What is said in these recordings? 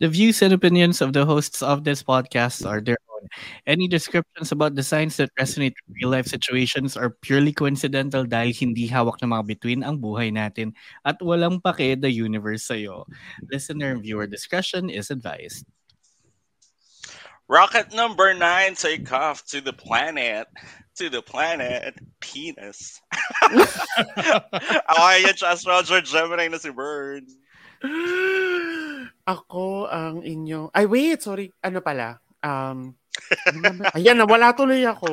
The views and opinions of the hosts of this podcast are their own. Any descriptions about the signs that resonate with real life situations are purely coincidental dahil hindi hawak ng mga bituin ang buhay natin at walang pake the universe sa'yo. Listener and viewer discretion is advised. Rocket number nine take off to the planet. To the planet. Penis. Ako yan, Chas Roger Gemini na si Bird. Ako ang inyong... Ay, wait, sorry. Ano pala? Um, ayan, nawala tuloy ako.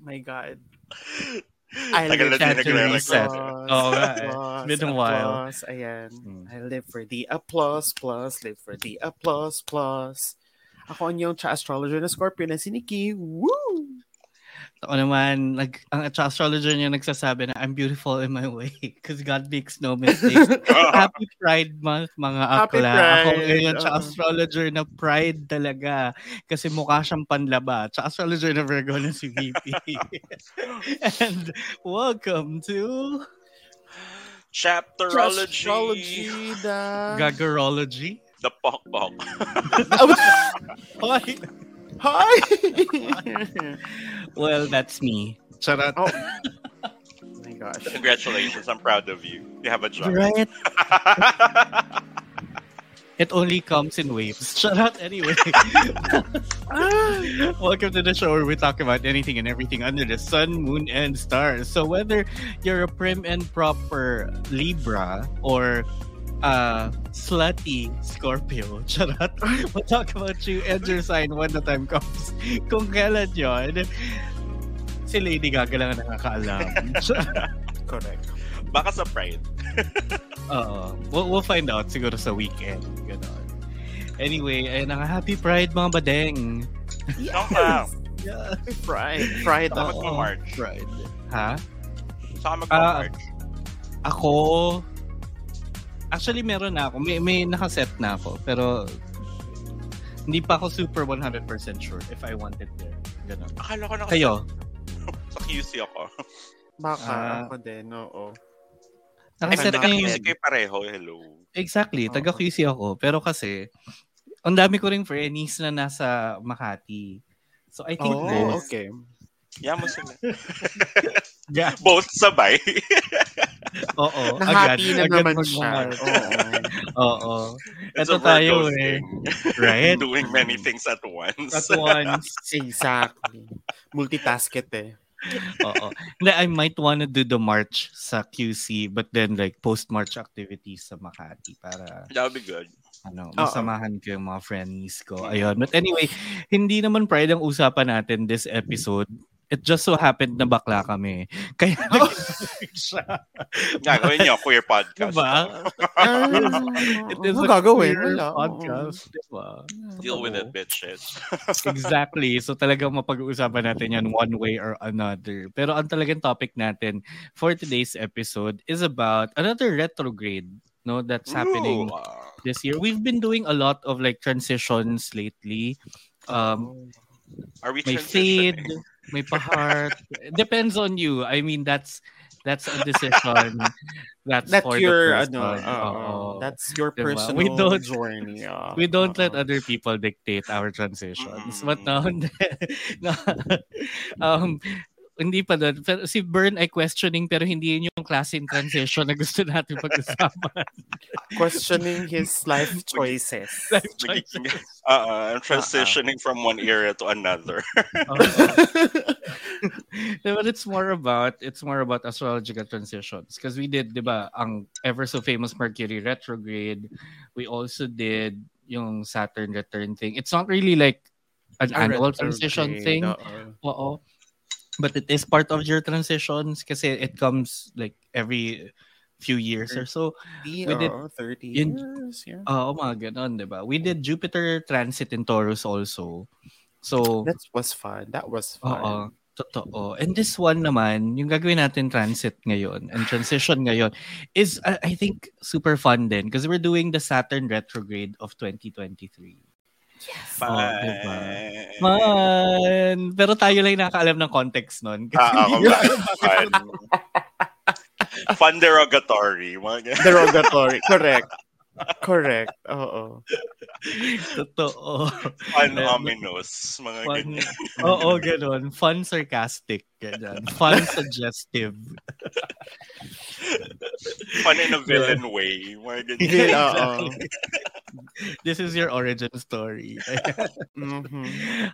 My God. I Tagal live for the applause, nga eh. applause, It's been a while. applause. Ayan. Hmm. I live for the applause, plus, live for the applause, plus. Ako ang yung astrologer na Scorpio na si Nikki. Woo! Ako naman, nag, ang astrologer niya nagsasabi na I'm beautiful in my way because God makes no mistakes. Happy Pride Month, mga akla. Ako ngayon, oo. astrologer na pride talaga. Kasi mukha siyang panlaba. Tsaka astrologer na Virgo na si VP. And welcome to Chapterology. Astrology na... Gagarology. The Pok Pok. Hoy! Hi! Well, that's me. Charot. oh. my gosh. Congratulations. I'm proud of you. You have a job. Right? It only comes in waves. Shut up anyway. Welcome to the show where we talk about anything and everything under the sun, moon, and stars. So whether you're a prim and proper Libra or uh slutty Scorpio, charot, we'll talk about you and your sign when the time comes. Kung kailan yon, si Lady Gaga lang ang nakakaalam. Correct. Baka sa Pride. Oo. We'll, we'll find out siguro sa weekend. Ganon. Anyway, ayun na. Happy Pride mga badeng. Saka, Yeah. Pride. Pride. Saka mag-March. Pride. Ha? Saka mag-March. Ako, actually meron na ako. May, may nakaset na ako. Pero, hindi pa ako super 100% sure if I want it there. Ganon. Akala ko naka Kayo? sa QC ako. Baka Ah. ako din, oo. Nakaset I'm na not yung... QC kayo pareho. Hello. Exactly. Taga Oo. QC ako. Pero kasi, ang dami ko ring friends na nasa Makati. So I think Oh, both. okay. Mo sila. Yeah. Both sabay. Oo. Nahati na agad naman siya. Oo. Oo. Ito tayo eh. Right? Doing many things at once. At once. Exactly. Multitasket eh. Oo. I might wanna do the march sa QC but then like post-march activities sa Makati para That would be good. ano, masamahan ko yung mga friends ko. Ayun. But anyway, hindi naman pride ang usapan natin this episode. It just so happened na bakla kami. Kaya nag- siya. Gagawin niyo, queer podcast. Diba? It is a gagawin? queer podcast. Diba? Deal with it, bitches. exactly. So talagang mapag-uusapan natin yan one way or another. Pero ang talagang topic natin for today's episode is about another retrograde no that's happening Ooh, ah. this year. We've been doing a lot of like transitions lately. Um Are we may fade, transitioning? May pa-heart. Depends on you. I mean that's that's a decision. That's, That's for your, the ano. Oo. that's your Diba? personal We don't- journey. ah. we don't let other people dictate our transitions. Mm. But no, hindi. no, um, hindi pa doon. Pero si Bern ay questioning pero hindi yun yung klase ng transition na gusto natin pag-usapan. Questioning his life choices. Life choices. Uh, I'm transitioning from one era to another. but it's more about it's more about astrological transitions because we did 'di ba ang ever so famous Mercury retrograde we also did yung Saturn return thing it's not really like an A annual transition thing oo. But it is part of your transitions because it comes like every few years or so. We did- oo, 30 yun- years. Yeah. Oo, mga ganon, di ba? We did Jupiter transit in Taurus also. So, That was fun. That was fun. oo, totoo. And this one naman, yung gagawin natin transit ngayon and transition ngayon is, uh, I think, super fun din because we're doing the Saturn retrograde of 2023. Fine. diba? Man! Pero tayo lang nakakaalam ng context nun. Kasi Ah, ako ba? Fun. Fun derogatory. Derogatory. Correct. Correct. Oo. Totoo. Fun Meron- ominous. Mga Fun, ganyan. oo, ganun. Fun sarcastic. Ganyan. Fun suggestive. Fun in a villain way. Mga ganyan. Vil- Oo. Exactly. This is your origin story. Mhm.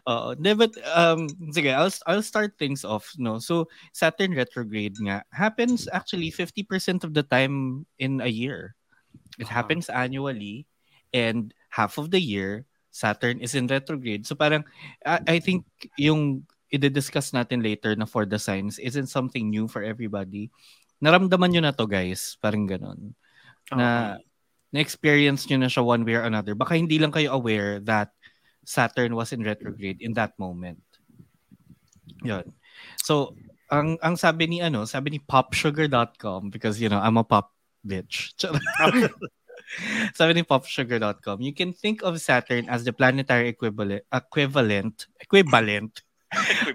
Oo. Hindi, but, um, sige, I'll, I'll start things off. No? So, Saturn retrograde nga happens actually 50% of the time in a year. It Uh-huh. happens annually and half of the year, Saturn is in retrograde. So parang, I, I think yung i-discuss natin later na for the signs isn't something new for everybody. Naramdaman nyo na to guys. Parang ganon. Na, na-experience nyo na siya one way or another. Baka hindi lang kayo aware that Saturn was in retrograde in that moment. Yun. So, ang ang sabi ni ano, sabi ni popsugar.com because you know, I'm a pop bitch. Charot. sabi ni popsugar.com, you can think of Saturn as the planetary equivalent equivalent equivalent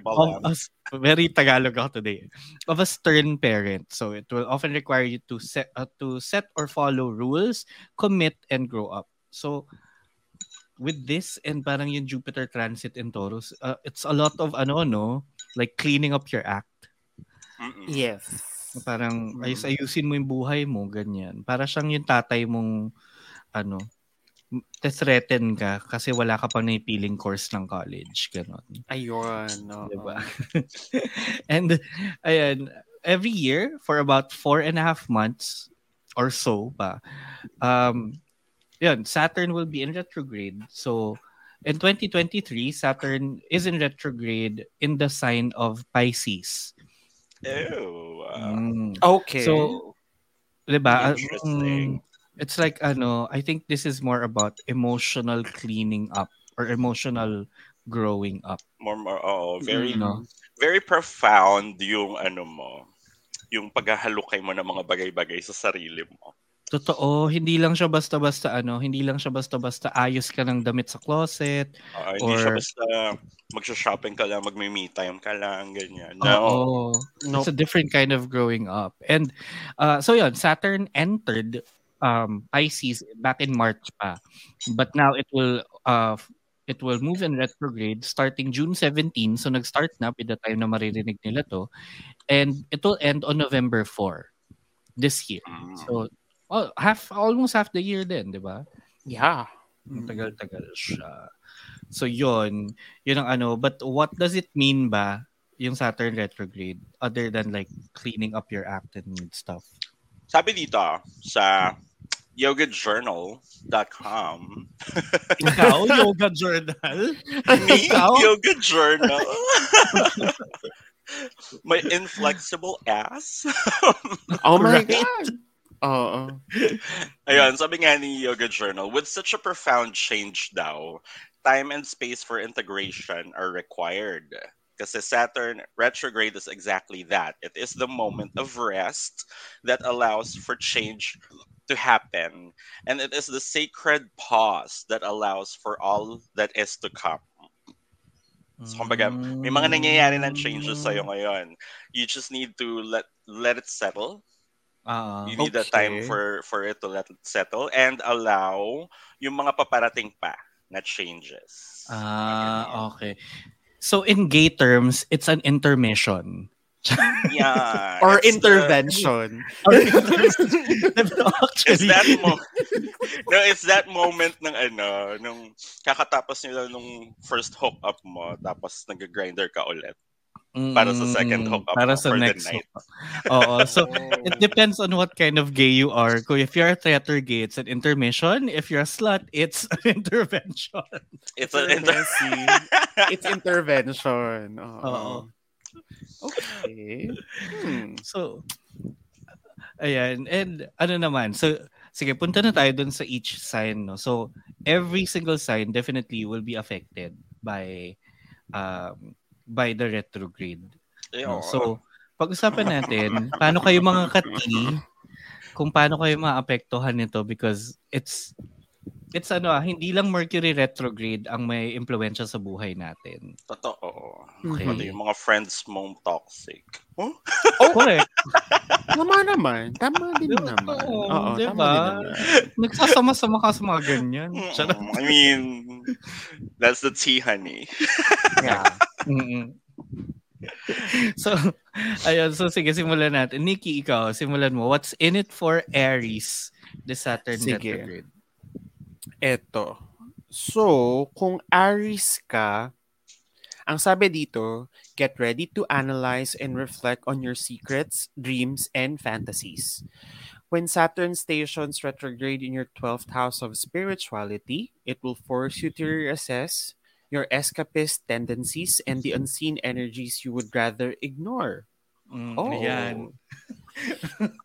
of a, very Tagalog ako today of a stern parent. So it will often require you to set uh, to set or follow rules, commit and grow up. So with this and parang yung Jupiter transit in Taurus, uh, it's a lot of ano no, like cleaning up your act. Mm-mm. Yes. Parang Mm. ayus-ayusin mo yung buhay mo, ganyan. Para siyang yung tatay mong ano, threaten ka kasi wala ka pang naipiling course ng college, ganon. Ayun. oo. Diba? and ayan, every year for about four and a half months or so pa, um, yun, Saturn will be in retrograde. So, in 2023, Saturn is in retrograde in the sign of Pisces. Ew. uh, Mm. Okay. So, diba? uh, Interesting. mm, it's like, ano, I think this is more about emotional cleaning up or emotional growing up. more, more, oh, very, No? very profound yung ano mo, yung paghahalukay mo ng mga bagay-bagay sa sarili mo. Totoo, hindi lang siya basta-basta ano, hindi lang siya basta-basta ayos ka ng damit sa closet. Ah, hindi siya Or- basta magsha-shopping ka lang, mag-me time ka lang, ganyan. No. Oo. Nope. It's a different kind of growing up. And uh, so yun, Saturn entered um, Pisces back in March pa. But now it will uh, it will move in retrograde starting June 17. So nag-start na by the time na maririnig nila to. And it will end on November 4 this year. Mm. So oh, half almost half the year din, 'di ba? yeah. Ang Tagal-tagal siya. So yun, yun ang ano, but what does it mean ba yung Saturn retrograde other than like cleaning up your act and stuff? Sabi dito ah, sa yogajournal.com Ikaw, yoga journal? Me, Ikaw? yoga journal. My inflexible ass. Oh my Right? God. Oo. Ayun, sabi nga ni Yoga Journal, with such a profound change daw, time and space for integration are required. Kasi Saturn retrograde is exactly that. It is the moment of rest that allows for change to happen. And it is the sacred pause that allows for all that is to come. So, kumbaga, may mga nangyayari ng changes sa'yo ngayon. You just need to let let it settle Ah, you need the okay. time for for it to let it settle and allow yung mga paparating pa na changes. ah, okay. So in gay terms, it's an intermission. Yeah. Or it's the- intervention. Or it's that mo no, it's that moment ng ano, nung kakatapos nila nung first hook up mo, tapos nag-grinder ka ulit. Para sa second Mm, hookup Para sa for the next night. hookup. Oo. So, it depends on what kind of gay you are. Kung if you're a theater gay, it's an intermission. If you're a slut, it's an intervention. It's an inter- It's intervention. Oo. Oo. Okay. Hmm. So, ayan. And ano naman, so, sige, punta na tayo dun sa each sign. No? So, every single sign definitely will be affected by um, by the retrograde. Ayun. No? So, pag-usapan natin, paano kayo mga kati, kung paano kayo maapektuhan nito because it's it's ano ah, hindi lang Mercury retrograde ang may impluwensya sa buhay natin. Totoo. Okay. Pati yung mga friends mong toxic. Huh? Correct. Tama naman. Tama din Diba? naman. Oo, Oo, diba? tama din naman. Nagsasama-sama ka sa mga ganyan. Mm, I mean, that's the tea, honey. Yeah. Mm-mm. So, ayun. So, sige, simulan natin. Nikki, ikaw, simulan mo. What's in it for Aries, the Saturn Sige. retrograde? Eto. So, kung Aries ka, ang sabi dito, get ready to analyze and reflect on your secrets, dreams, and fantasies. When Saturn stations retrograde in your 12th house of spirituality, it will force you to reassess your escapist tendencies and the unseen energies you would rather ignore. Mm, Oh. Ayan.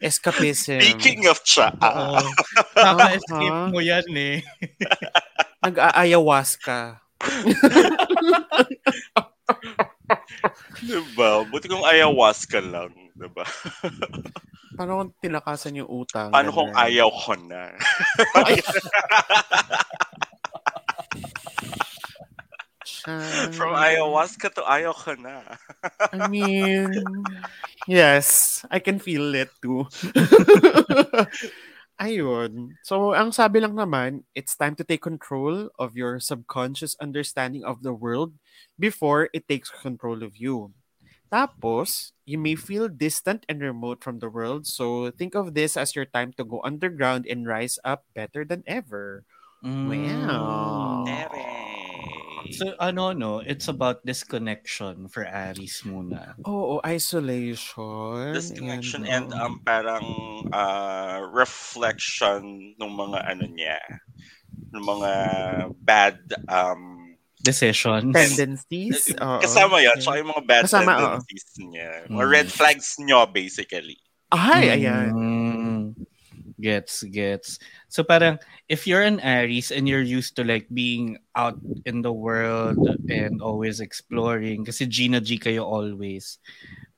Escapism. Speaking of cha, Oo. Naka-escape Uh-huh. mo yan eh. Nag-aayawaska. diba? Buti kung ayahuasca lang, diba? Paano kung tinakasan yung utang? Paano kung Ganun. ayaw ko na? From ayahuasca to ayaw ko na. I mean, yes, I can feel it too. Ayun. So, ang sabi lang naman, it's time to take control of your subconscious understanding of the world before it takes control of you. Tapos, you may feel distant and remote from the world, so think of this as your time to go underground and rise up better than ever. Wow. So, ano, no? It's about disconnection for Aries muna. Oo, isolation. Disconnection and oo. um, parang uh, reflection ng mga ano niya, ng mga bad um, Decisions. tendencies. oo. kasama yan, Okay. tsaka yung mga bad Kasama, tendencies niya. Mga Mm. red flags nyo, basically. Ay, ayan. Gets, gets. So parang, if you're an Aries and you're used to like being out in the world and always exploring, kasi Gina G kayo always,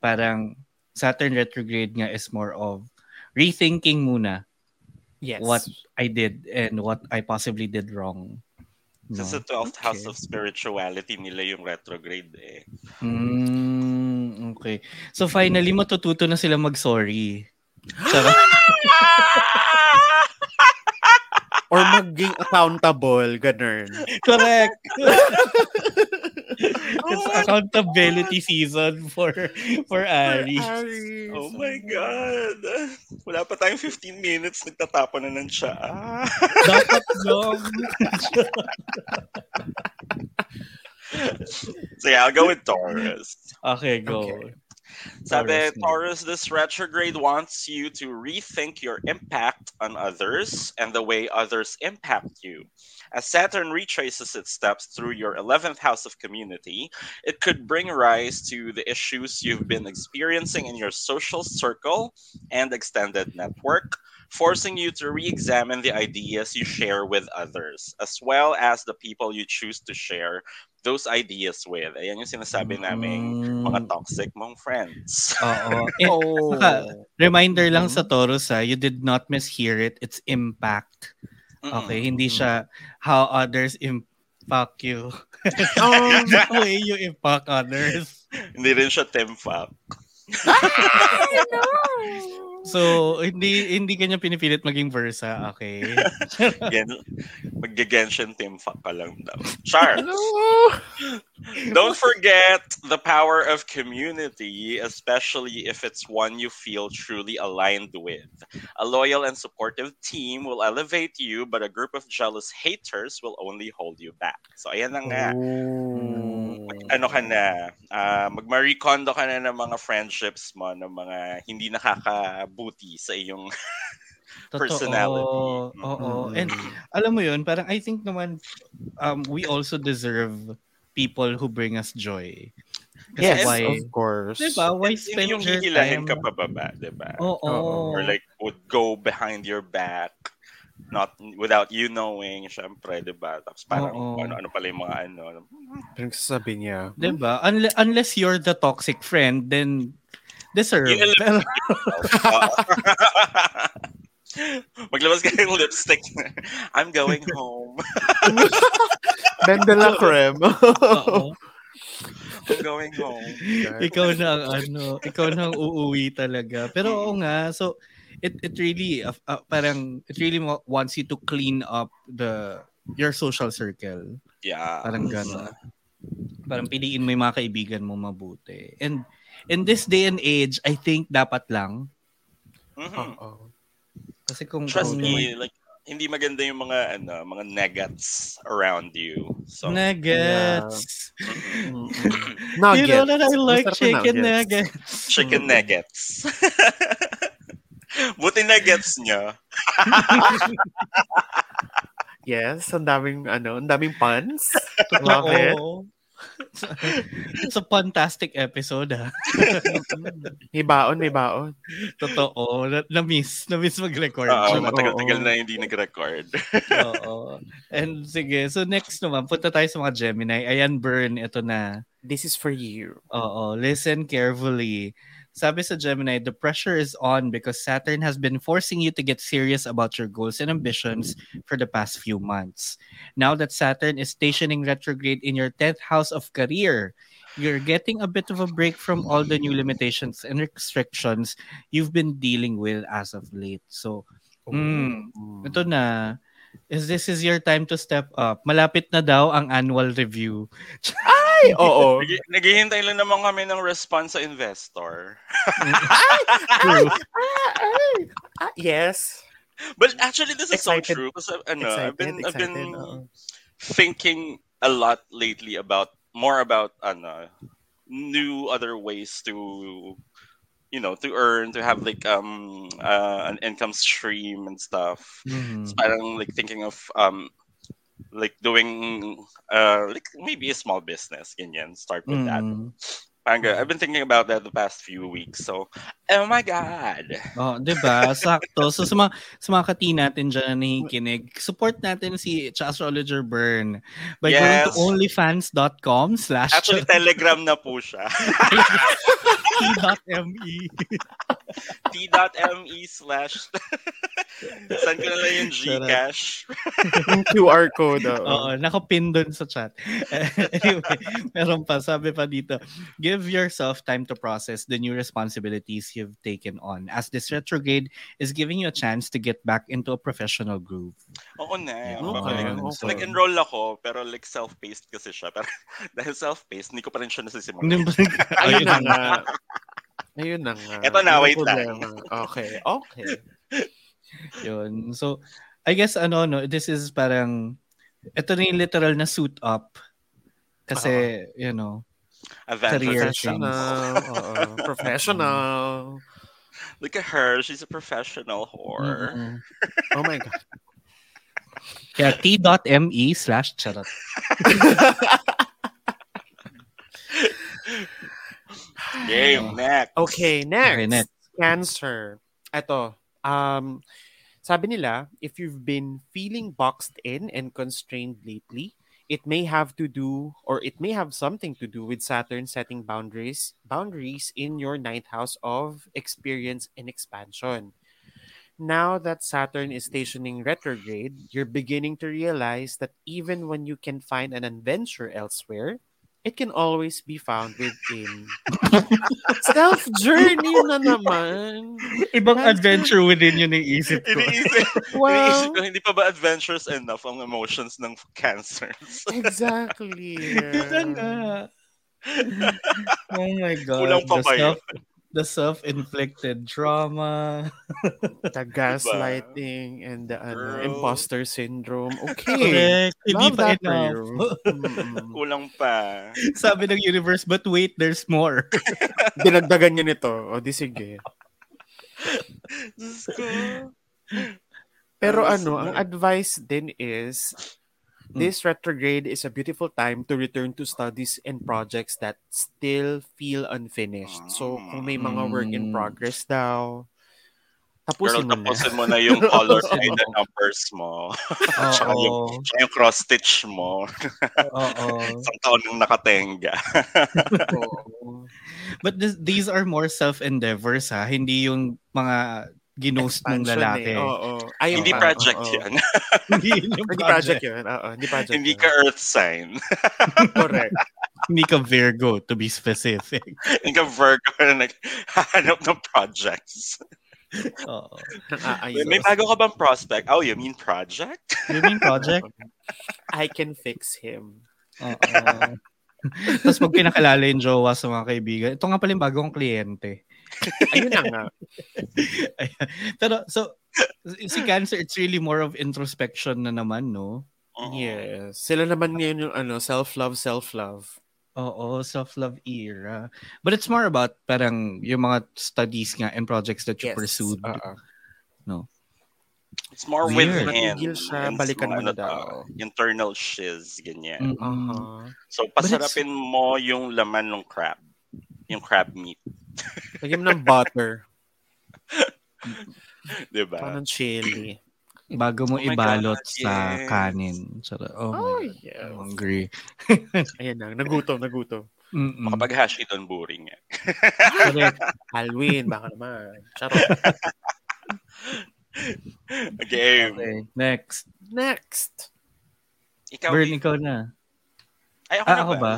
parang Saturn retrograde nga is more of rethinking muna Yes. what I did and what I possibly did wrong. No? Sa 12th house Okay. of spirituality nila yung retrograde eh. Mm, okay. So finally, matututo na sila mag-sorry. Or maging accountable, ganun. Correct. It's accountability season for for Aries. Oh my God! Wala pa tayong 15 minutes, nagtatapon na ng siya. Dapat long. so yeah, I'll go with Taurus. Okay, go. Okay. Sabi, Taurus. Taurus, this retrograde wants you to rethink your impact on others and the way others impact you. As Saturn retraces its steps through your 11th house of community, it could bring rise to the issues you've been experiencing in your social circle and extended network, forcing you to re examine the ideas you share with others, as well as the people you choose to share those ideas with. Ayan yung sinasabi namin Mm, mga toxic mong friends. Oo. Eh, Oh. saka, reminder lang Mhm. sa Taurus ha, you did not mishear it. It's impact. Okay, hindi siya how others impact you. Um, the way you impact others. Hindi rin siya temfak. So, hindi hindi kanya pinipilit maging versa, okay? Gen, Mag-genshin temfak ka lang daw. Char! Hello. Don't forget the power of community, especially if it's one you feel truly aligned with. A loyal and supportive team will elevate you, but a group of jealous haters will only hold you back. So, ayan na nga. Oh. ano ka na, ah, mag-Marie ka na ng mga friendships mo, ng mga hindi nakakabuti sa iyong Totoo. Personality. Oo. Mm. And alam mo yun, parang I think naman um, we also deserve people who bring us joy. Kasi Yes, why, of course. diba? Why Hindi spend yung your time? ka pababa, di ba? Oo. Oo. Or like, would go behind your back, not without you knowing, syempre, di ba? Tapos parang, Oo. ano, ano pala yung mga ano. Pinagsasabi niya. Diba? Unle- unless you're the toxic friend, then deserve. Pero, Maglabas ka ng lipstick. I'm going home. Ben de la creme. oo. I'm going home. ikaw na ang ano, ikaw na ang uuwi talaga. Pero oo nga, so it it really uh, uh, parang it really wa- wants you to clean up the your social circle. Yeah. Parang gano'n. Parang piliin mo yung mga kaibigan mo mabuti. And in this day and age, I think dapat lang. Mhm. Oo. Kasi kung Trust kung me, like hindi maganda yung mga ano, mga negats around you. So, Nuggets. mhm. Nuggets. You know that I like Masarap chicken nuggets. nuggets. chicken nuggets. Buti nuggets niya. Yes, ang daming, ano, ang daming puns. Love it. It's a fantastic episode, ha? May baon, may baon. Totoo. Na- Na-miss. Na-miss mag-record. Oo. matagal-tagal na hindi nag-record. Oo. And sige, so next naman, punta tayo sa mga Gemini. Ayan, Burn, ito na. This is for you. Oo, listen carefully. Sabi sa Gemini, the pressure is on because Saturn has been forcing you to get serious about your goals and ambitions for the past few months. Now that Saturn is stationing retrograde in your 10th house of career, you're getting a bit of a break from all the new limitations and restrictions you've been dealing with as of late. So, mm, ito na. Is this is your time to step up? Malapit na daw ang annual review. Ay, oo. Nag- Naghihintay lang naman kami ng response sa investor. True. Ah, ay. Ah, yes. But actually, this is so Excited. true. Kasi ano, Excited, I've been, I've excited. been oo. thinking a lot lately about more about ano, new other ways to you know to earn to have like um uh, an income stream and stuff Mhm. so parang like thinking of um like doing uh like maybe a small business ganyan start with that Mhm. I've been thinking about that the past few weeks so oh my god Oh, 'di ba? Sakto. So sa mga sa mga kati natin diyan na nakikinig, support natin si Cha Astrologer Burn by going to Yes. onlyfans.com slash actually telegram na po siya t.me. t.me slash saan ko na lang yung Gcash Yung QR code. oo. Oo, nakapin doon sa chat. anyway, meron pa, sabi pa dito, give yourself time to process the new responsibilities you've taken on as this retrograde is giving you a chance to get back into a professional groove. Oo na. Okay, babalik. okay. Nag-enroll ako, pero like self-paced kasi siya. Pero dahil self-paced, hindi ko pa rin siya nasisimulan. Ayun na nga. Ayun na nga. Eto na, wait lang. Okay, okay. Yun. So, I guess ano, no, this is parang, ito na yung literal na suit up. Kasi, you know, Adventure Career Professional. oo. Professional. Look at her. She's a professional whore. mm-mm. Oh my God. Kaya t.me slash charot. Game, next. Okay, next. Okay, next. Cancer. Ito. Um, sabi nila, if you've been feeling boxed in and constrained lately, it may have to do or it may have something to do with Saturn setting boundaries boundaries in your ninth house of experience and expansion. Now that Saturn is stationing retrograde, you're beginning to realize that even when you can find an adventure elsewhere, it can always be found within. Self journey na naman. Ibang That's- adventure within yun yung isip ko. Iniisip, Wow. iniisip ko, hindi pa ba adventurous enough ang emotions ng cancers? Exactly. Ito nga. Oh my God. Kulang pa ba yun? The self-inflicted trauma. The gaslighting and the ano, imposter syndrome. Okay. Correct. Hindi Love pa that for enough. you. Mm-mm. Kulang pa. Sabi ng universe, but wait, there's more. Dinagdagan niya nito. O di sige. Pero ano, sige. ang advice din is. This retrograde is a beautiful time to return to studies and projects that still feel unfinished. So, kung may mga work in Hmm. progress daw, tapusin mo na. tapusin mo na yung color and the numbers mo. Tsaka yung, Oo. tsaka yung cross-stitch mo. Oo. Isang taon nang nakatenga. Oo. But this, these are more self-endeavors ha. Hindi yung mga ginost ng lalaki. eh. Oo. Ayun Hindi pa, project oo. yan. Hindi Hindi project yun. Oo, hindi project Hindi yun. ka earth sign. Correct. Hindi ka Virgo, to be specific. Ikaw Virgo na naghahanap ng projects. Oo. Nang-aayos. May bago ka bang prospect? Oh, you mean project? You mean project? I can fix him. Oo. Tapos pag pinakalala yung jowa sa mga kaibigan, ito nga pala yung bagong kliyente. Ayun na nga. Pero, so, si Cancer, it's really more of introspection na naman, no? Oo. Yes. Sila naman ngayon yung ano, self-love, self-love. Oo, self-love era. But it's more about parang yung mga studies nga and projects that you Yes. pursued. Oo. It's more Weird. within. Matigil siya, And balikan mo na ano daw. Internal shiz, ganyan. Mm-mm. Uh-huh. So, pasarapin mo yung laman ng crab. Yung crab meat. Lagyan mo ng butter. Diba? Parang chili. Bago mo Oh ibalot God, sa yes. kanin. Sarap. Oh, Oh, my God. yes. I'm hungry. Ayan na, nagutom, nagutom. Mm-mm. Kapag hashi doon boring eh. Correct. Alwin, baka naman. Charot. Game. Okay. Next. Next. Ikaw, Bern, ikaw na. Ay, ako Ah, na ako ba?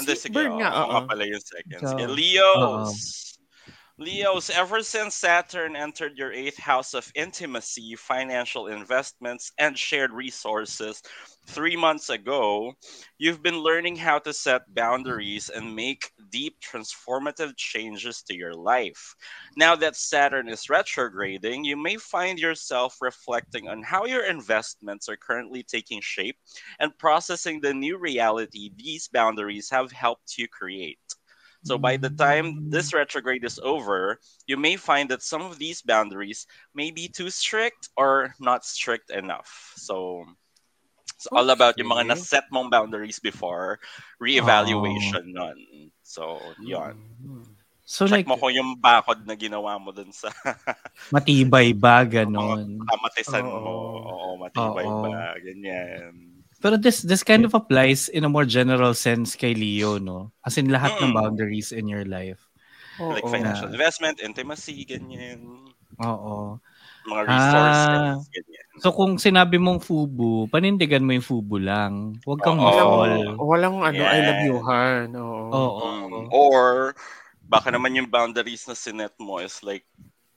Si sige. Bern Nga, oo. nga pala yung second. Sige, Leos. Leos, ever since Saturn entered your eighth house of intimacy, financial investments, and shared resources three months ago, you've been learning how to set boundaries and make deep transformative changes to your life. Now that Saturn is retrograding, you may find yourself reflecting on how your investments are currently taking shape and processing the new reality these boundaries have helped you create. So by the time this retrograde is over, you may find that some of these boundaries may be too strict or not strict enough. So it's all about yung mga Okay. naset mong boundaries before re-evaluation nun. So, yon. Mm. So Check like, mo kung yung bakod na ginawa mo dun sa matibay ba, ganon? kamatisan Oo. mo. Oo, matibay Oo. ba? Ganyan. Pero this this kind of applies in a more general sense kay Leo, no? As in lahat ng Mm. boundaries in your life. Like Oo. financial Na- investment, intimacy, ganyan. Oo. Mga resources, Ah. ganyan. So kung sinabi mong fubu, panindigan mo yung fubu lang. Huwag kang ma-fall. Walang ano, I love you, Han. Oo. Oo. Mm. Or, baka naman yung boundaries na sinet mo is like,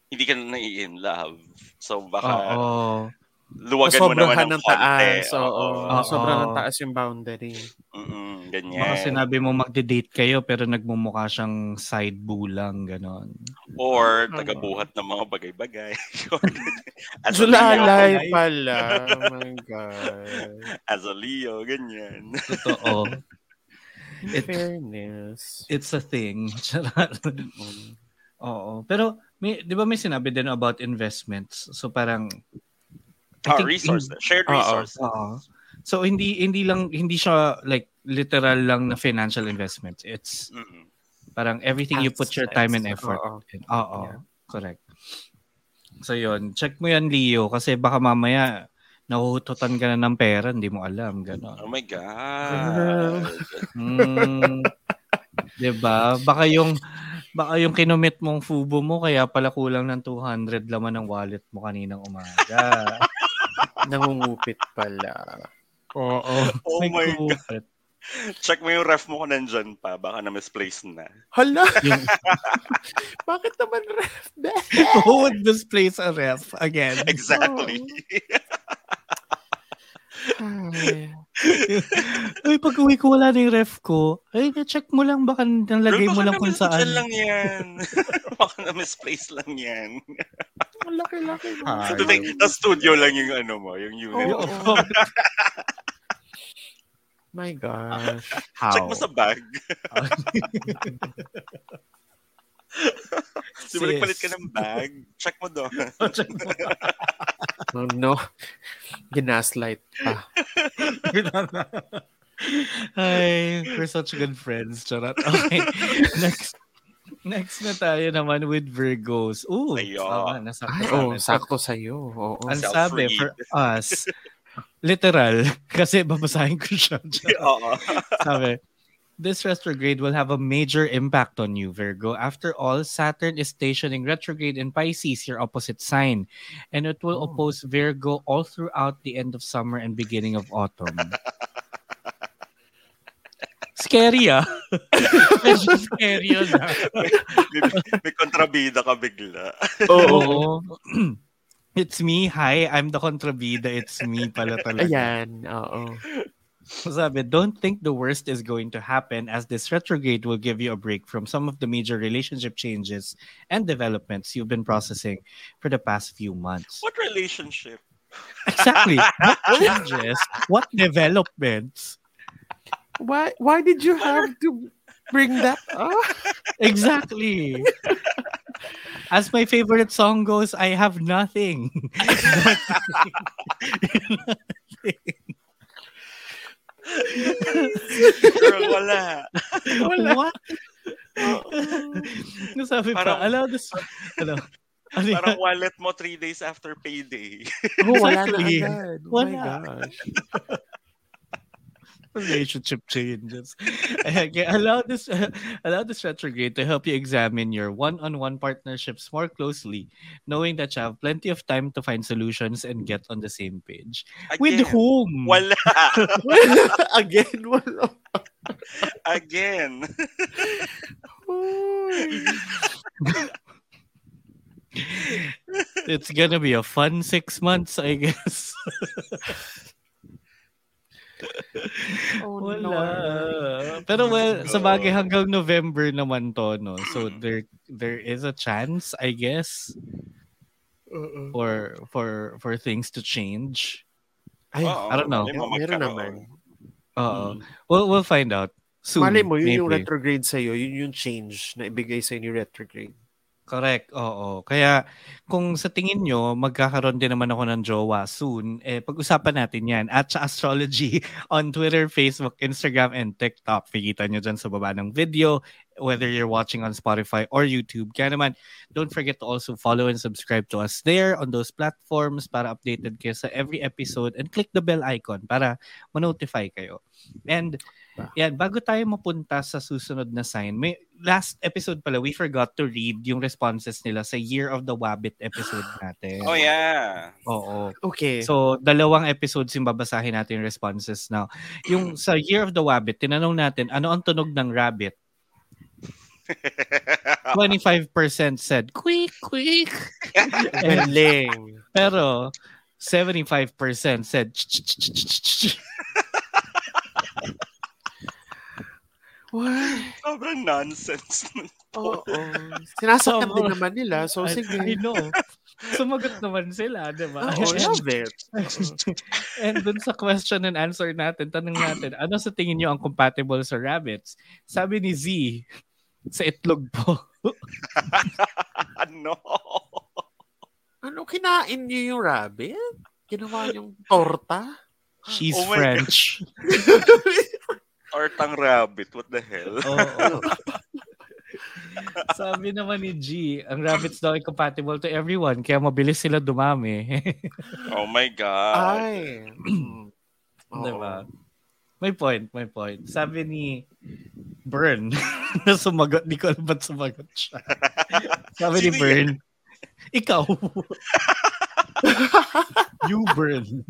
hindi ka na nai-in love. So, baka Oo. Luwagan mo naman ng ng konti. taas. Oo. Oo. Sobrang ng taas yung boundary. Mm-mm, ganyan. Baka sinabi mo magde-date kayo pero nagmumukha siyang side bulang, ganon. Or, tagabuhat ng mga bagay-bagay. as, a Julalay Leo, pala. Oh my God. as a Leo, ganyan. Totoo. In It- fairness. It's a thing. Oo. Pero, may, di ba may sinabi din about investments? So parang, I Oh, think- resources. Shared resources. Oo. So hindi hindi lang hindi siya like literal lang na financial investments. It's Mm-mm. parang everything you put your time and effort. Oo. in. Oo. Yeah. Correct. So yun, check mo yan Leo kasi baka mamaya nahuhututan ka na ng pera, hindi mo alam, Oh gano'n. my God. Mm, 'Di ba? Baka yung baka yung kinumit mong fubo mo kaya pala kulang ng 200 laman ng wallet mo kaninang umaga. Nangungupit pala. Oo. Oh May my kupit. Check mo yung ref mo kung nandyan pa. Baka na-misplace na. Hala! Bakit naman ref? who would misplace a ref again? Exactly. Ay. Uy, pag uwi ko wala na yung ref ko. Ay, na-check mo lang baka nalagay mo baka lang kung saan. lang yan. baka na-misplace lang yan. Ang laki-laki. Ay. So, think, sa studio lang yung ano mo, yung unit. Oo. mo. My gosh. How? Check mo sa bag. Di ba nagpalit ka ng bag? Check mo doon. Check mo. Oh, no. Ginaslight pa. Ay, we're such good friends. Charot. Okay. Next. Next na tayo naman with Virgos. Ooh, Ayo. tama. Nasakto Ay, sa oh, sakto sa'yo. Oo. Ang sabi for us, literal, kasi babasahin ko siya. Oo. Sabi, this retrograde will have a major impact on you, Virgo. After all, Saturn is stationing retrograde in Pisces, your opposite sign, and it will Oh. oppose Virgo all throughout the end of summer and beginning of autumn. scary ah. Medyo scary yun ah. may, may kontrabida ka bigla. Oo. It's me. Hi, I'm the kontrabida. It's me pala talaga. Ayan, oo. Sabi, don't think the worst is going to happen as this retrograde will give you a break from some of the major relationship changes and developments you've been processing for the past few months. What relationship? Exactly. What changes? What developments? Why why did you have to bring that up? Exactly. As my favorite song goes, I have nothing. Girl, wala. Wala. What? Sabi pa, Parang- allow this, ano, ano? Parang wallet mo three days after payday. Oh, wala na Exactly. agad. Oh my Wala. gosh. Relationship changes. Kaya allow this allow this retrograde to help you examine your one-on-one partnerships more closely, knowing that you have plenty of time to find solutions and get on the same page. With whom? Wala. Again, wala. Again. It's gonna be a fun six months, I guess. Oh, Wala. no. Pero well, sa bagay hanggang November naman to, no? So there there is a chance, I guess, Oo. for for for things to change. Ay, Oo, I don't know. meron naman. Oo. Mm. We'll, we'll find out soon. Malay mo, yun yung maybe. retrograde sa'yo, yun yung change na ibigay sa'yo ni retrograde. Correct, oo. Kaya kung sa tingin nyo, magkakaroon din naman ako ng jowa soon, eh, pag-usapan natin yan. At sa astrology on Twitter, Facebook, Instagram, and TikTok. Pikita nyo dyan sa baba ng video, whether you're watching on Spotify or YouTube. Kaya naman, don't forget to also follow and subscribe to us there on those platforms para updated kayo sa every episode and click the bell icon para ma-notify kayo. And yan, bago tayo mapunta sa susunod na sign, may last episode pala, we forgot to read yung responses nila sa Year of the Wabbit episode natin. Oh, yeah. Oo. Okay. So, dalawang episodes yung babasahin natin yung responses now. Yung sa Year of the Wabbit, tinanong natin, ano ang tunog ng rabbit? 25% said, quick, quick. And, Galing. pero, 75% said, What? Sobrang nonsense. Oo. Sinasaktan Tama. din naman nila. So, I- sige. I know. Sumagot naman sila, di ba? Oo, love it. And dun sa question and answer natin, tanong natin, ano sa tingin nyo ang compatible sa rabbits? Sabi ni Z, sa itlog po. ano? Ano, kinain niyo yung rabbit? Ginawa yung torta? She's Oh my Tortang rabbit. What the hell? Oo. Sabi naman ni G, ang rabbits daw ay compatible to everyone, kaya mabilis sila dumami. Oh my God. Ay. Diba? May point, may point. Sabi ni Bern, na sumagot, di ko alam ba't sumagot siya. Sabi ni Bern, ikaw. you Bern.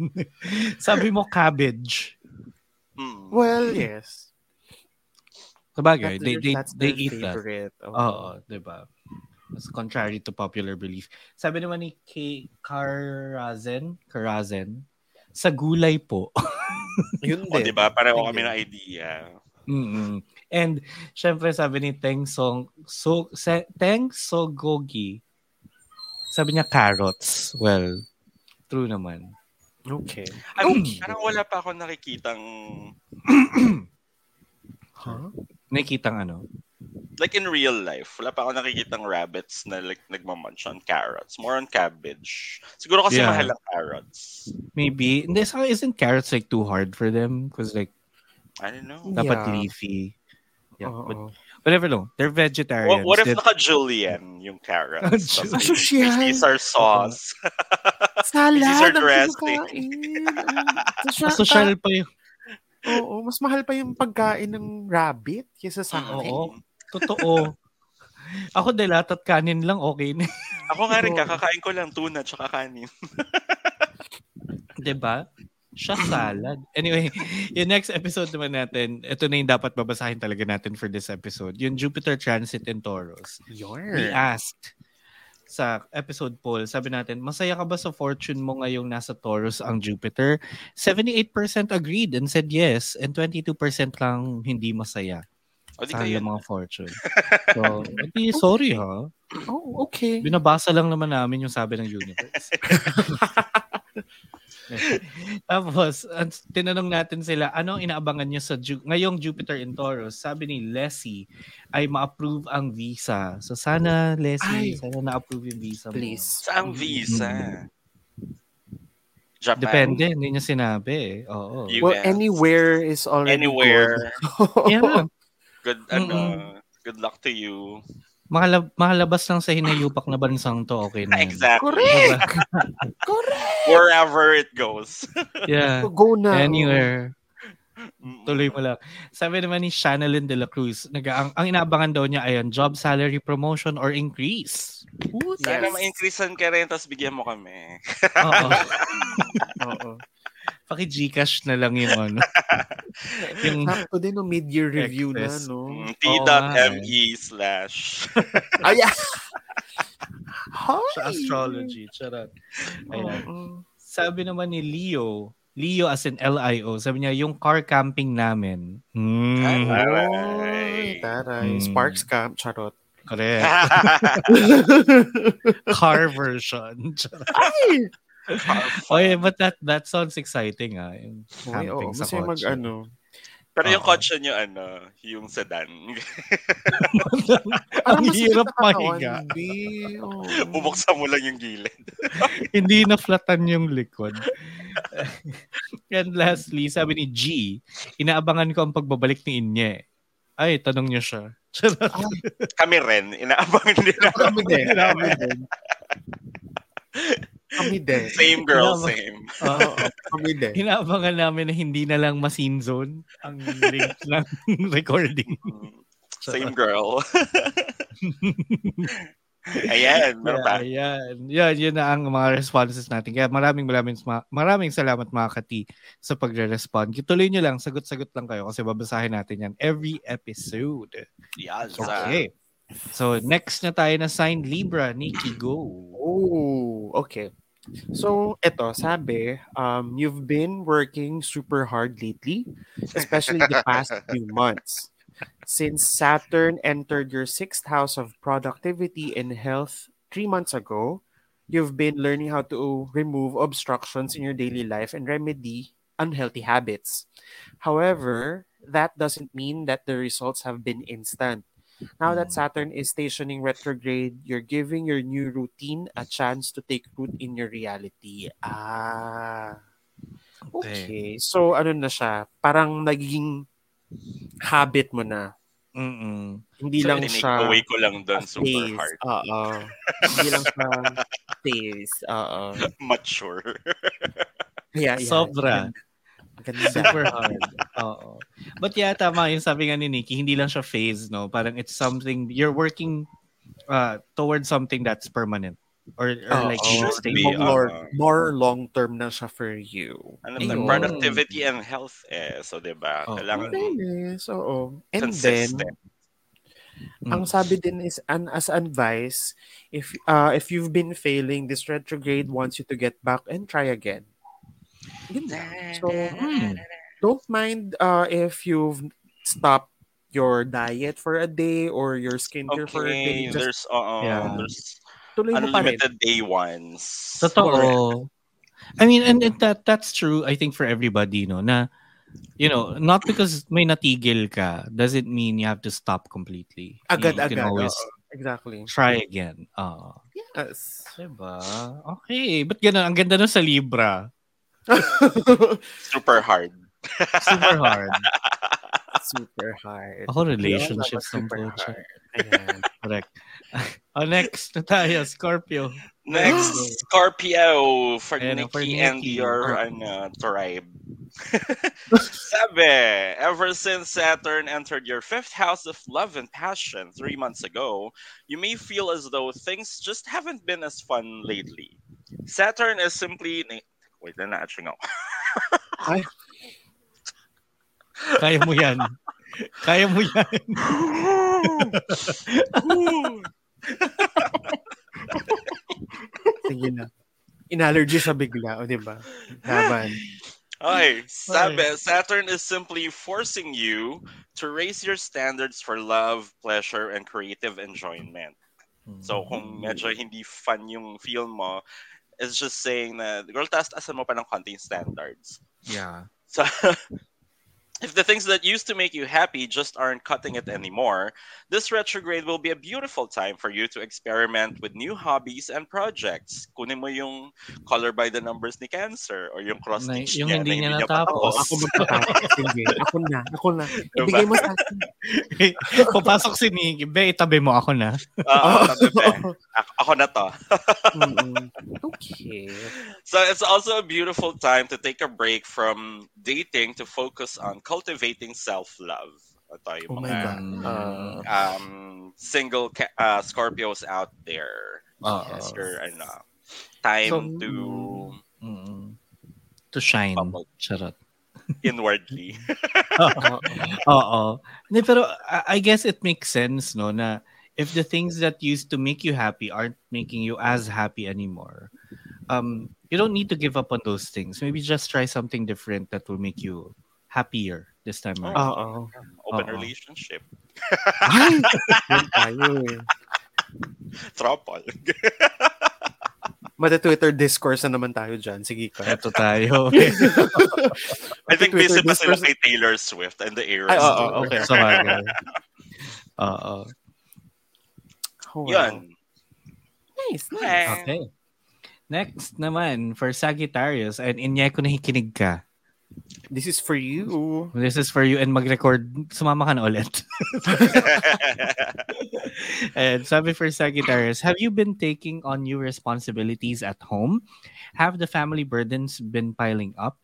Sabi mo cabbage. Hmm. Well, yes. Sabagay, they, they, that's they eat that. favorite. Oo. Oo, di ba? That's contrary to popular belief. Sabi naman ni K. Karazen, Karazen, sa gulay po. Yun O, din. diba? Pareho Yun kami din. ng idea. mm And syempre sabi ni Teng Song so se, Teng Sogogi sabi niya carrots. Well, true naman. Okay. Ano, Okay. Parang wala pa ako nakikitang Huh? Nakikitang ano? like in real life, wala pa ako nakikitang rabbits na like nagmamunch on carrots. More on cabbage. Siguro kasi Yeah. mahal ang carrots. Maybe. Hindi, so isn't carrots like too hard for them? Because like, I don't know. dapat Yeah. leafy. Yeah, but Oo. Whatever no. They're vegetarians. What, what if They're- naka-julienne yung carrots? Tapos Ah, Caesar sauce. Salad Caesar dressing. social, pa yung... Oo, mas mahal pa yung pagkain ng rabbit kaysa sa akin. Oo. Totoo. Ako dilat at kanin lang okay na. Ako nga rin, kakakain ko lang tuna tsaka kanin. 'Di ba? Siya salad. Anyway, yung next episode naman natin, ito na yung dapat babasahin talaga natin for this episode. Yung Jupiter Transit in Taurus. We asked sa episode poll, sabi natin, masaya ka ba sa fortune mo ngayong nasa Taurus ang Jupiter? 78% agreed and said yes, and 22% lang hindi masaya O di sa kayo. mga fortune. So, hindi, sorry ha. Oh, okay. Binabasa lang naman namin yung sabi ng universe. Tapos, tinanong natin sila, ano ang inaabangan niyo sa Ju- ngayong Jupiter in Taurus? Sabi ni Leslie ay ma-approve ang visa. So sana, Leslie, Ay. sana na-approve yung visa mo. Please. Saang visa? Japan? Depende, hindi niya sinabi eh. Oo. You- Well, US. anywhere is already Anywhere. good. Yeah. Good, ano, good luck to you. Makalab- makalabas lang sa hinayupak na bansang to, okay na. yan. Exactly. Correct. Wherever it goes. Yeah. Go na. Anywhere. Mm. Tuloy mo lang. Sabi naman ni Shanalyn de la Cruz, nag ang, ang inaabangan daw niya ay job salary promotion or increase. Ooh, Sana Yes. ma-increasean ka rin, tapos bigyan mo kami. Oo. Oo. Paki-Gcash na lang yung ano. yung Sakto din no mid-year review na, Excess. no? Mm, Oo nga T.me slash. Ay, ah. Hi. sa astrology. Charot. Ayan. Oo. Sabi naman ni Leo, Leo as in L-I-O, sabi niya, yung car camping namin. Hmm, Taray. Taray. Hmm. Sparks camp, charot. correct. Car version. Charot. Ay! Oy, but that that sounds exciting ah. Yung Uy, oo. camping sa Masaya mag kotse. ano. Pero yung Oo. kotse nyo, ano, yung sedan. Ang hirap mahiga. B. Oo. Bubuksan mo lang yung gilid. Hindi na flatan yung likod. And lastly, sabi ni G, inaabangan ko ang pagbabalik ni Inye. Ay, tanong niya siya. Charot. Kami rin, inaabangan din. Kami din. Kami din. Kami din. Same girl, Inaabangan- same. Oo. Kami din. Inaabangan namin na hindi na lang masin zone ang link ng recording. Mm, Same girl. Ayan, meron pa. Kaya, ayan. Yan, yun na ang mga responses natin. Kaya maraming maraming maraming salamat mga kati sa pagre-respond. Tuloy nyo lang, sagot-sagot lang kayo kasi babasahin natin yan every episode. Yan, Okay. So, next na tayo na sign Libra. Nikki, go. Oh, okay. So, eto, sabi, um, you've been working super hard lately, especially the past few months. Since Saturn entered your sixth house of productivity and health three months ago, you've been learning how to remove obstructions in your daily life and remedy unhealthy habits. However, that doesn't mean that the results have been instant. Now that Saturn is stationing retrograde, you're giving your new routine a chance to take root in your reality. Ah. Okay. So, ano na siya? Parang naging habit mo na. Mm-mm. Hindi So, lang siya away ko lang doon, super hard. Oo. Hindi lang siya phase. Oo. Mature. Yeah, yeah. Sobra. Ganda. Super hard. Oo. But yeah, tama yung sabi nga ni Nikki, hindi lang siya phase, no? Parang it's something, you're working uh, towards something that's permanent. Or, or Oo. like, Should stable. be, more, uh, more long-term na siya for you. Ano ba? Productivity and health eh. So, di ba? Oo. Kailangan Yes, oo. And consistent. then, Mm. ang sabi din is an as advice, if uh if you've been failing, this retrograde wants you to get back and try again. Yun lang. So, Hmm. don't mind uh if you've stopped your diet for a day or your skincare for a day. Okay, Just there's, uh, Yeah. there's tuloy mo pa rin. unlimited day ones. Totoo. I mean, and, and that that's true, I think, for everybody, no? Na, you know, not because may natigil ka doesn't mean you have to stop completely. You- you, Agad-agad. can always oo. Exactly. try again. Uh, Yes. diba? Okay. But ganun, ang ganda nun sa Libra. Super hard. Super hard. Super hard. Ako, relationships Super ng pucha. hard. Ayan. Correct. oh, next na tayo, Scorpio. Next, Scorpio for Ayan, Nikki for and your oh. ano, tribe. Sabi, ever since Saturn entered your fifth house of love and passion three months ago, you may feel as though things just haven't been as fun lately. Saturn is simply... Wait, na na ako. Kaya mo yan. Kaya mo yan. Sige na. In-allergy sa bigla, o di ba? Laban. Okay, sabi, Saturn is simply forcing you to raise your standards for love, pleasure, and creative enjoyment. So kung medyo hindi fun yung feel mo, it's just saying na, girl, taas-taasan mo pa ng konting standards. Yeah. So, if the things that used to make you happy just aren't cutting it anymore, this retrograde will be a beautiful time for you to experiment with new hobbies and projects. Kunin mo yung color by the numbers ni Cancer or yung cross Na- stitch yung niya hindi na niya natapos. tapos. Ako magpapatapos. Sige. Ako na. Ako na. Diba? Ibigay mo sa akin. Papasok si Nikki. Be, itabi mo ako na. Ah, sabi ko, ako, ako na to. Okay. So it's also a beautiful time to take a break from dating to focus on cultivating self-love. Ito yung Oh my mga God. Uh, um, single ca- uh, Scorpios out there. Oo. Yes, your, ano, time So- to Mm. To shine. Bubble. Charot. inwardly. Oo. Oo. Hindi, pero I I guess it makes sense, no, na if the things that used to make you happy aren't making you as happy anymore, um, you don't need to give up on those things. Maybe just try something different that will make you happier this time around. Oo. Open Oo. relationship. Ay! Yan tayo eh. Tropol. Mata-Twitter discourse na naman tayo dyan. Sige ka. Ito tayo. I think Twitter busy pa sila kay Taylor Swift and the Eras. Ay, oo, Tour. okay. Sa bagay. Oo. Oh, wow. Yan. Nice, nice. Okay. Next naman, for Sagittarius, and inyay ko nakikinig ka. This is for you. This is for you and mag-record. Sumama ka na ulit. And sabi for Sagittarius, have you been taking on new responsibilities at home? Have the family burdens been piling up?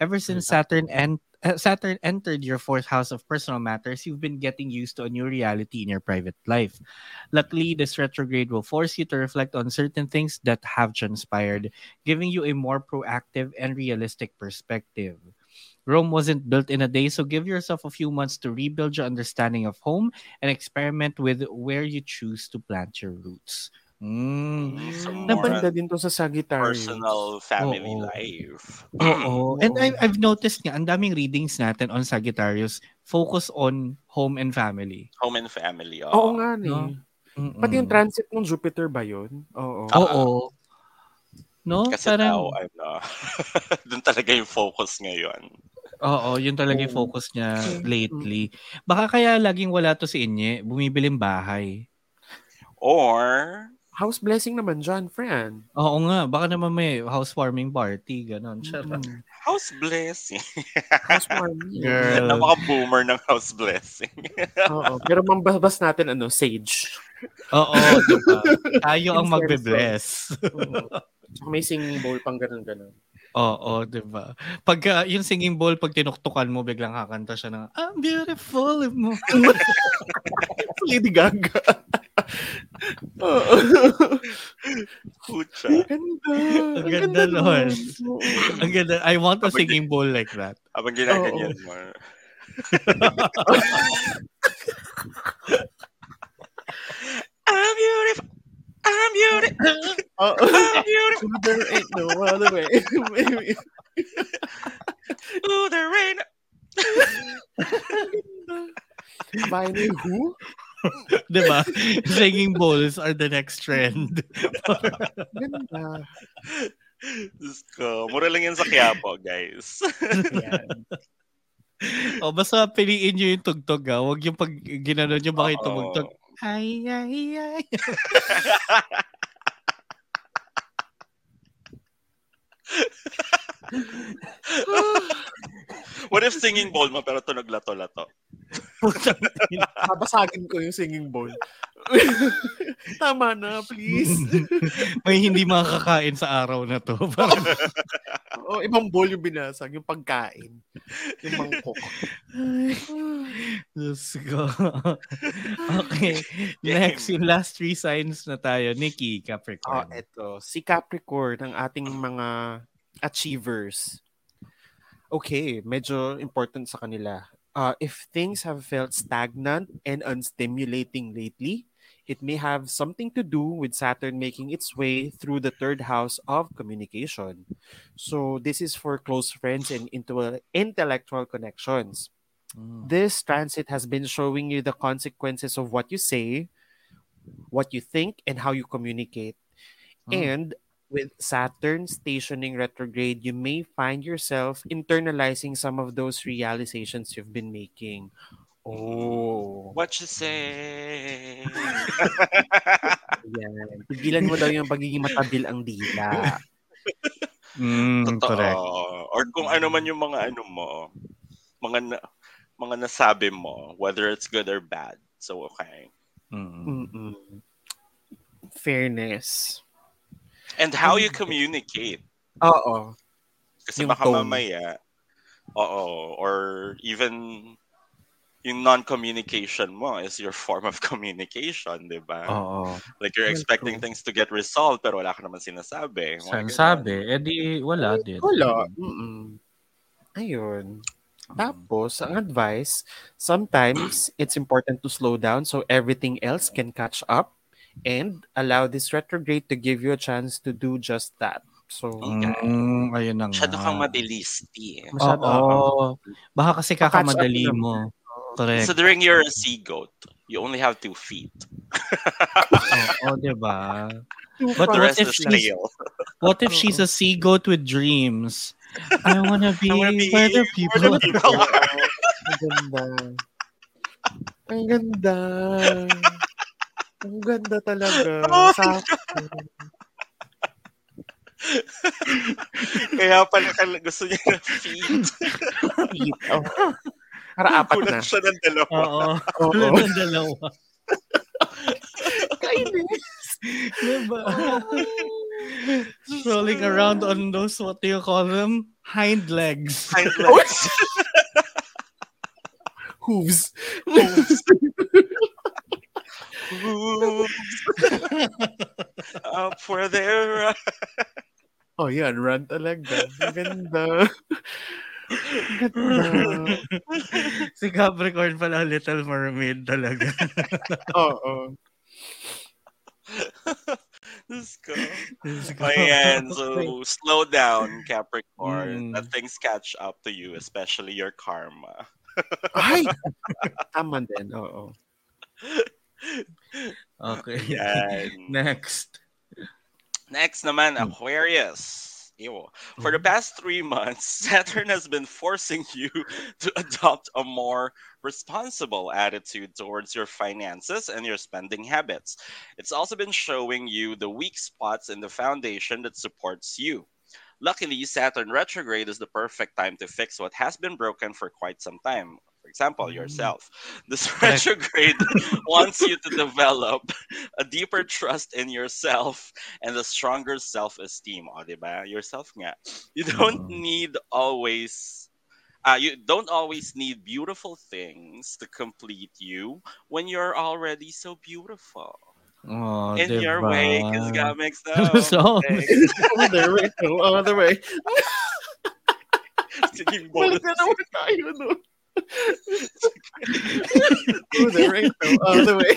Ever since Saturn and Eh, Saturn entered your fourth house of personal matters, you've been getting used to a new reality in your private life. Luckily, this retrograde will force you to reflect on certain things that have transpired, giving you a more proactive and realistic perspective. Rome wasn't built in a day, so give yourself a few months to rebuild your understanding of home and experiment with where you choose to plant your roots. Mm. Some Nabanda more din to sa Sagittarius. personal family Oo. life. Oo. And. I, I've noticed nga, ang daming readings natin on Sagittarius focus on home and family. Home and family. Oo Oo. nga ni. No? Mm-mm. Pati yung transit ng Jupiter ba yun? Oo. Oo. No? Kasi Parang, daw, ano, dun talaga yung focus ngayon. oo, yun talaga yung focus niya lately. Baka kaya laging wala to si Inye, bumibiling bahay. Or, House blessing naman dyan, friend. Oo nga, baka naman may housewarming party, ganon. Charot. Mm. house blessing. House warming. Girl. Napaka-boomer ng house blessing. Oo. Pero mambabas natin ano, sage. Oo, diba? Tayo ang magbe-bless. Oo. May singing bowl pang ganun-ganun. Oo, di ba? Pag ah, yung singing bowl, pag tinuktukan mo, biglang kakanta siya ng, I'm beautiful mo. Lady Gaga. Oo. Pucha. Ganda. Ang ganda nun. Oo. Ang ganda. I want a singing bowl like that. Habang ginaganyan mo. I'm beautiful. I'm beautiful. Oo. I'm beautiful. There ain't no other way. Ooh, the rain. Vinyl who? Di ba? Singing bowls are the next trend. Ganda. Diyos ko. Mura lang yan sa Quiapo, guys. O, basta piliin nyo yung tugtog ha. Huwag yung pag ginanon nyo baka yung Oo. tumugtog. Ay, ay, ay. Oh. What if singing bowl mo pero tunog lato-lato? Babasagin ko yung singing bowl. Tama na, please. May hindi makakakain sa araw na to. Parang, O, ibang bowl yung binasag, yung pagkain. Yung mangkok. Diyos ko. okay. Next, yung last three signs na tayo. Nikki, Oh, Capricorn. eto. Si Capricorn, ang ating mga achievers. Okay, medyo important sa kanila. Uh, if things have felt stagnant and unstimulating lately, it may have something to do with Saturn making its way through the third house of communication. So this is for close friends and into intellectual connections. Mm. This transit has been showing you the consequences of what you say, what you think, and how you communicate. Mm. And with Saturn stationing retrograde, you may find yourself internalizing some of those realizations you've been making. Oh. What you say? Yan. Tigilan mo daw yung pagiging matabil ang dila. Mm, Totoo. correct. Or kung ano man yung mga ano mo, mga na, mga nasabi mo, whether it's good or bad. So, okay. Mm. Mm-mm. Fairness. And how you communicate. Oo. Kasi Yung baka tone. mamaya, oo, or even yung non-communication mo is your form of communication, di ba? Oo. Like you're expecting true. things to get resolved pero wala ka naman sinasabi. Mga Saan ganun. sabi? Eh di wala din. Wala. Mm-mm. Ayun. Tapos, ang advice, sometimes it's important to slow down so everything else can catch up and allow this retrograde to give you a chance to do just that. So, Mm, ayun na nga. Masyado kang mabilis, T. masyado. Oo. Baka kasi kakamadali mo. Correct. Considering you're a sea goat, you only have two feet. Oo, diba? But What if she's-. What if she's a sea goat with dreams? I wanna be, I wanna be where the where people the people are. ang ganda. Ang ganda. Ang ganda talaga. Oh, Sa Kaya pala kal- gusto niya ng feet. feet. Oh. Para apat na. Kulang siya ng dalawa. Oo. Wala ng dalawa. Kainis. Diba? Strolling around on those, what do you call them? Hind legs. Hind legs. Hooves. Up for their... Oh, yan. Run talaga. Ang ganda. Ang ganda. si Capricorn pala, Little Mermaid talaga. Oo. Diyos ko. Ayan, so slow down, Capricorn. Mm. Let things catch up to you, especially your karma. Ay! Tama din. Oo. Okay. Yan. Next. Next naman, Hmm. Aquarius. Ew. For the past three months, Saturn has been forcing you to adopt a more responsible attitude towards your finances and your spending habits. It's also been showing you the weak spots in the foundation that supports you. Luckily, Saturn retrograde is the perfect time to fix what has been broken for quite some time. For example, yourself. This retrograde wants you to develop a deeper trust in yourself and a stronger self-esteem. O, diba? Yourself nga. You don't Mhm. need always uh, you don't always need beautiful things to complete you when you're already so beautiful. Oh, in diba? your way, because God makes no So-. Other way. No, other way. Singing bonus. na tayo, no? Other way. No, other way.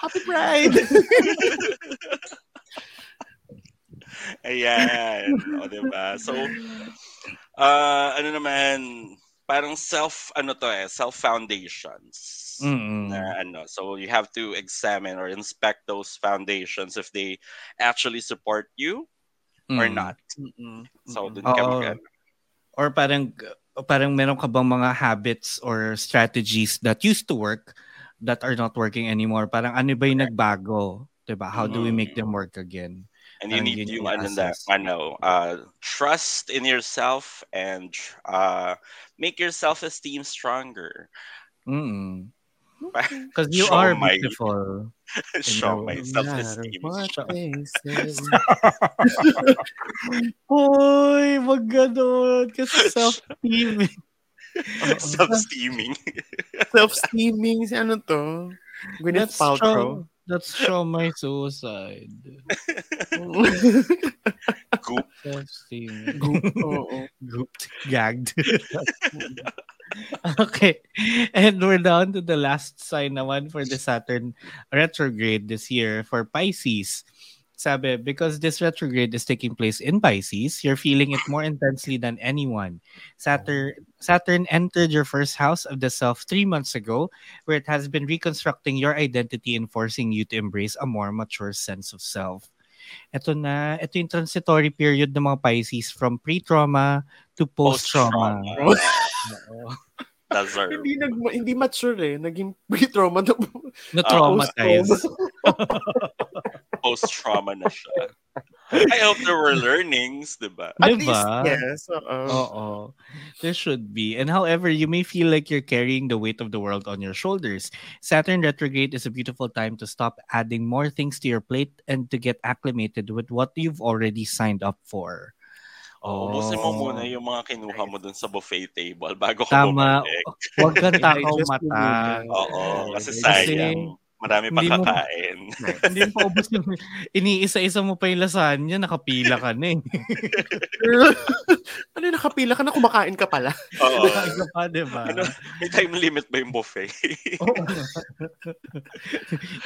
Happy Pride! Ayan. O, diba? So, uh, ano naman, parang self, ano to eh, self-foundations. Mm-mm. na ano. So you have to examine or inspect those foundations if they actually support you or Mm. not. Mm-mm. So dun Oo. ka mag- Or parang parang meron ka bang mga habits or strategies that used to work that are not working anymore? Parang ano ba yung nagbago? 'Di ba? How do we make them work again? and you Parang need yun yung yung ano na, ano, uh, trust in yourself and uh, make your self-esteem stronger. Mm. Because you Show are my- beautiful. Show my self-esteem. matter what they say. Hoy, wag ganun. Kasi self-esteem. Self-esteeming. Self-steaming. Si ano to? Gwyneth That's Paltrow. That's show my suicide. Goop. Posting. Oo. Gooped. Gagged. okay. And we're down to the last sign naman for the Saturn retrograde this year for Pisces. Sabi, because this retrograde is taking place in Pisces, you're feeling it more intensely than anyone. Saturn Saturn entered your first house of the self three months ago, where it has been reconstructing your identity and forcing you to embrace a more mature sense of self. Ito na, ito yung transitory period ng mga Pisces from pre-trauma to post-trauma. Oo. Deserve. hindi nag hindi mature eh. Naging pre-trauma na Na-traumatize. Post-trauma na siya. I hope there were learnings, di ba? At Diba? least, yes. Oo. Oo. There should be. And however, you may feel like you're carrying the weight of the world on your shoulders. Saturn retrograde is a beautiful time to stop adding more things to your plate and to get acclimated with what you've already signed up for. Oh, ubusin mo muna yung mga kinuha mo dun sa buffet table bago ka Tama. bumalik. Huwag kang takaw Digest mo mata. Oo, kasi Kasi sayang. Marami pang mo- kakain. Hindi mo pa ubos yung iniisa-isa mo pa yung lasagna, nakapila ka na eh. ano yung nakapila ka na kumakain ka pala? Oo. Nakain ka pa, di ba? Ano, may time limit ba yung buffet? Oo.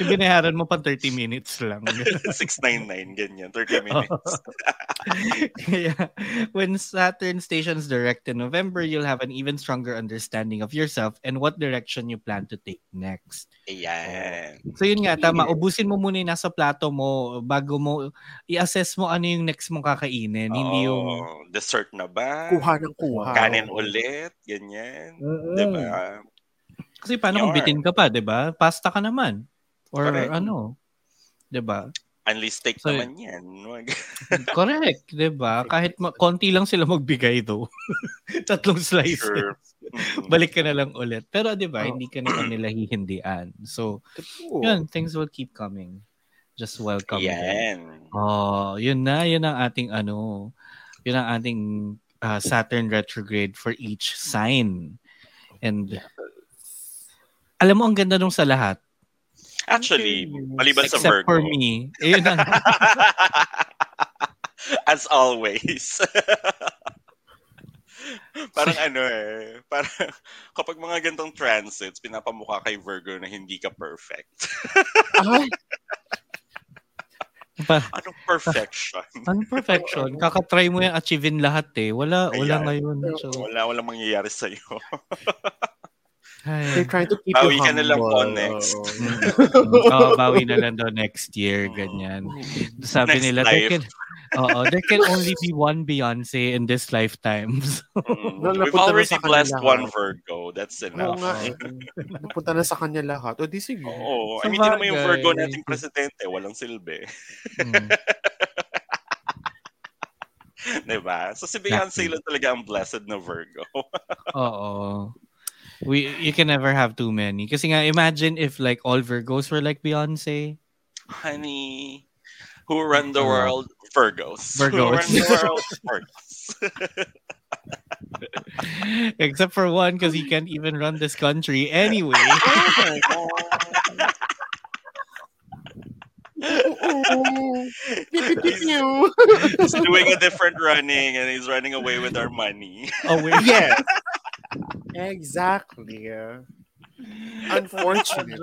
yung binayaran mo pa 30 minutes lang. 699, ganyan. 30 minutes. Kaya, when Saturn stations direct in November, you'll have an even stronger understanding of yourself and what direction you plan to take next. Ayan. So yun nga, tama. Ubusin mo muna yung nasa plato mo bago mo i-assess mo ano yung next mong kakainin. Hindi yung... Dessert na ba? Kuha ng kuha. Kanin ulit, ganyan. Mm. Diba? Kasi paano kung Yarn. bitin ka pa, di ba? Pasta ka naman. Or Correct. ano. Di Unli steak So, naman yan. Wag- Correct, 'di ba? Kahit ma- konti lang sila magbigay do. Tatlong slices. Sure. Balik ka na lang ulit. Pero 'di ba, Oh. hindi ka naman nila hihindian. So, True. yun, things will keep coming. Just welcome. them. Yan. Oh, yun na, yun ang ating ano, yun ang ating uh, Saturn retrograde for each sign. And alam mo ang ganda nung sa lahat. Actually, maliban sa Except Virgo. for me. Ayun ang As always. parang ano eh, parang kapag mga gantong transits, pinapamukha kay Virgo na hindi ka perfect. Pa, Anong perfection? Ang perfection. Kakatry mo yan, achievein lahat eh. Wala, wala Ayan. ngayon. So, Wala, wala mangyayari sa'yo. They're trying to keep Bawi you ka na lang humble. po next. Oo. Mm. Oo, bawi na lang daw next year, ganyan. Sabi Next nila, life. there can, oo, there can only be one Beyonce in this lifetime. So, Mm. No, We've already blessed kanila. one Virgo. That's Oo enough. nga eh. Napunta na sa kanya lahat. O di sige. Oo. Sa I mean, tinan mo yung. Virgo nating presidente, walang silbi. mm. diba? So si Beyonce lang talaga ang blessed na Virgo. Oo. We, you can never have too many. Kasi nga, imagine if like all Virgos were like Beyonce. Honey, who run the world? Virgos. Who Virgos. run the world? Virgos. Except for one, because he can't even run this country anyway. Oh he's doing a different running and he's running away with our money. oh, wait. Exactly. Unfortunately.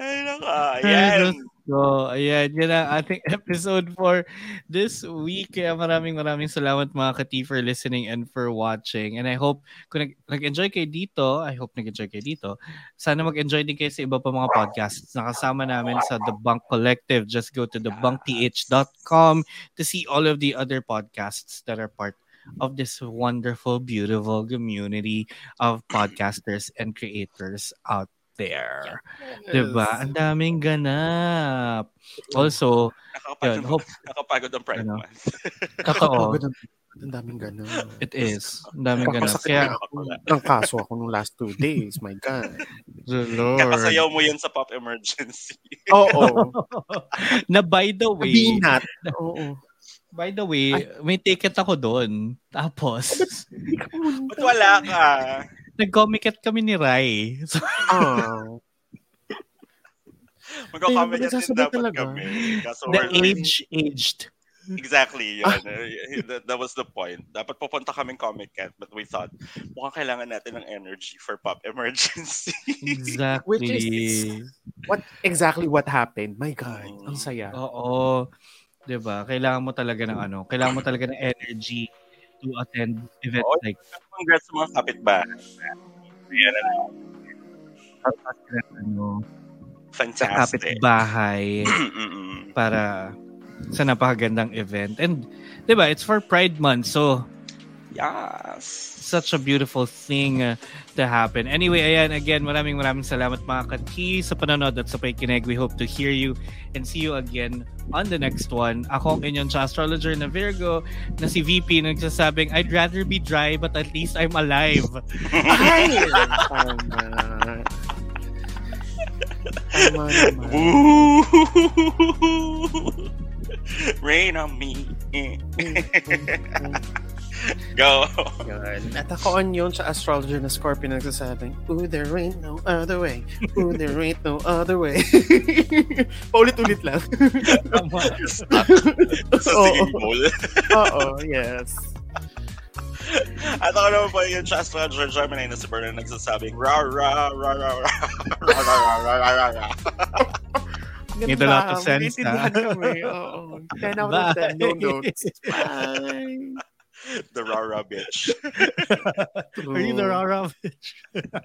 Ay, naka. Ayan. So, ayan, yun ang ating episode for this week. Kaya maraming maraming salamat mga kati for listening and for watching. And I hope, kung nag- nag-enjoy kayo dito, I hope nag-enjoy kayo dito, sana mag-enjoy din kayo sa iba pa mga podcasts na kasama namin sa The Bunk Collective. Just go to thebunkth.com to see all of the other podcasts that are part of this wonderful, beautiful community of podcasters and creators out there. Diba? Ang daming ganap. Also, yun, Nakakapagod, hope, nakapagod ang Pride Ano? Month. totoo, ang- Ang daming gano'n. it is. Ang daming. Kakasakit Kaya. Ang kaso ako nung last two days. My God. the Lord. Kakasayaw mo yan sa Pop Emergency. Oo. na by the way, Binat. Oo. By the way, may ticket ako doon. Tapos. Ba't wala ka? nag-comiket kami ni Rai. So, Ah. Magkakamay Ay, din dapat talaga. kami. Kaso The age aged. Exactly, yun. that, that was the point. Dapat pupunta kaming Comic Con, but we thought, mukhang kailangan natin ng energy for Pop Emergency. Exactly. Which is- What exactly what happened? My God, ang saya. Oo. 'Di ba? Kailangan mo talaga ng ano, kailangan mo talaga ng energy to attend events Oo. like Congrats sa mga kapitbahay. Yan, ano, ano, sa fantastic. kapitbahay Mm-mm. para sa napakagandang event. And 'di ba, it's for Pride Month. So, yes. such a beautiful thing uh, to happen. Anyway, ayan, again, maraming maraming salamat mga kati sa panonood at sa pakikinig. We hope to hear you and see you again on the next one. Ako ang inyong cha astrologer na Virgo na si VP na nagsasabing, I'd rather be dry but at least I'm alive. Ay! Tama. Tama Rain on me. Go. Yan. At ako on yun sa astrologer na Scorpio na nagsasabing, Ooh, there ain't no other way. Ooh, there ain't no other way. Paulit-ulit lang. Sa Oo. singing bowl. Oo, yes. At ako naman po yung Chas Roger Gemini na si Bernard nagsasabing ra ra ra ra ra ra ra ra ra ra ra ra Made a lot of sense, Naiintindihan ha? kami. Oo. 10 out of 10. No notes. Bye. The ra ra bitch. Are you the Rara bitch?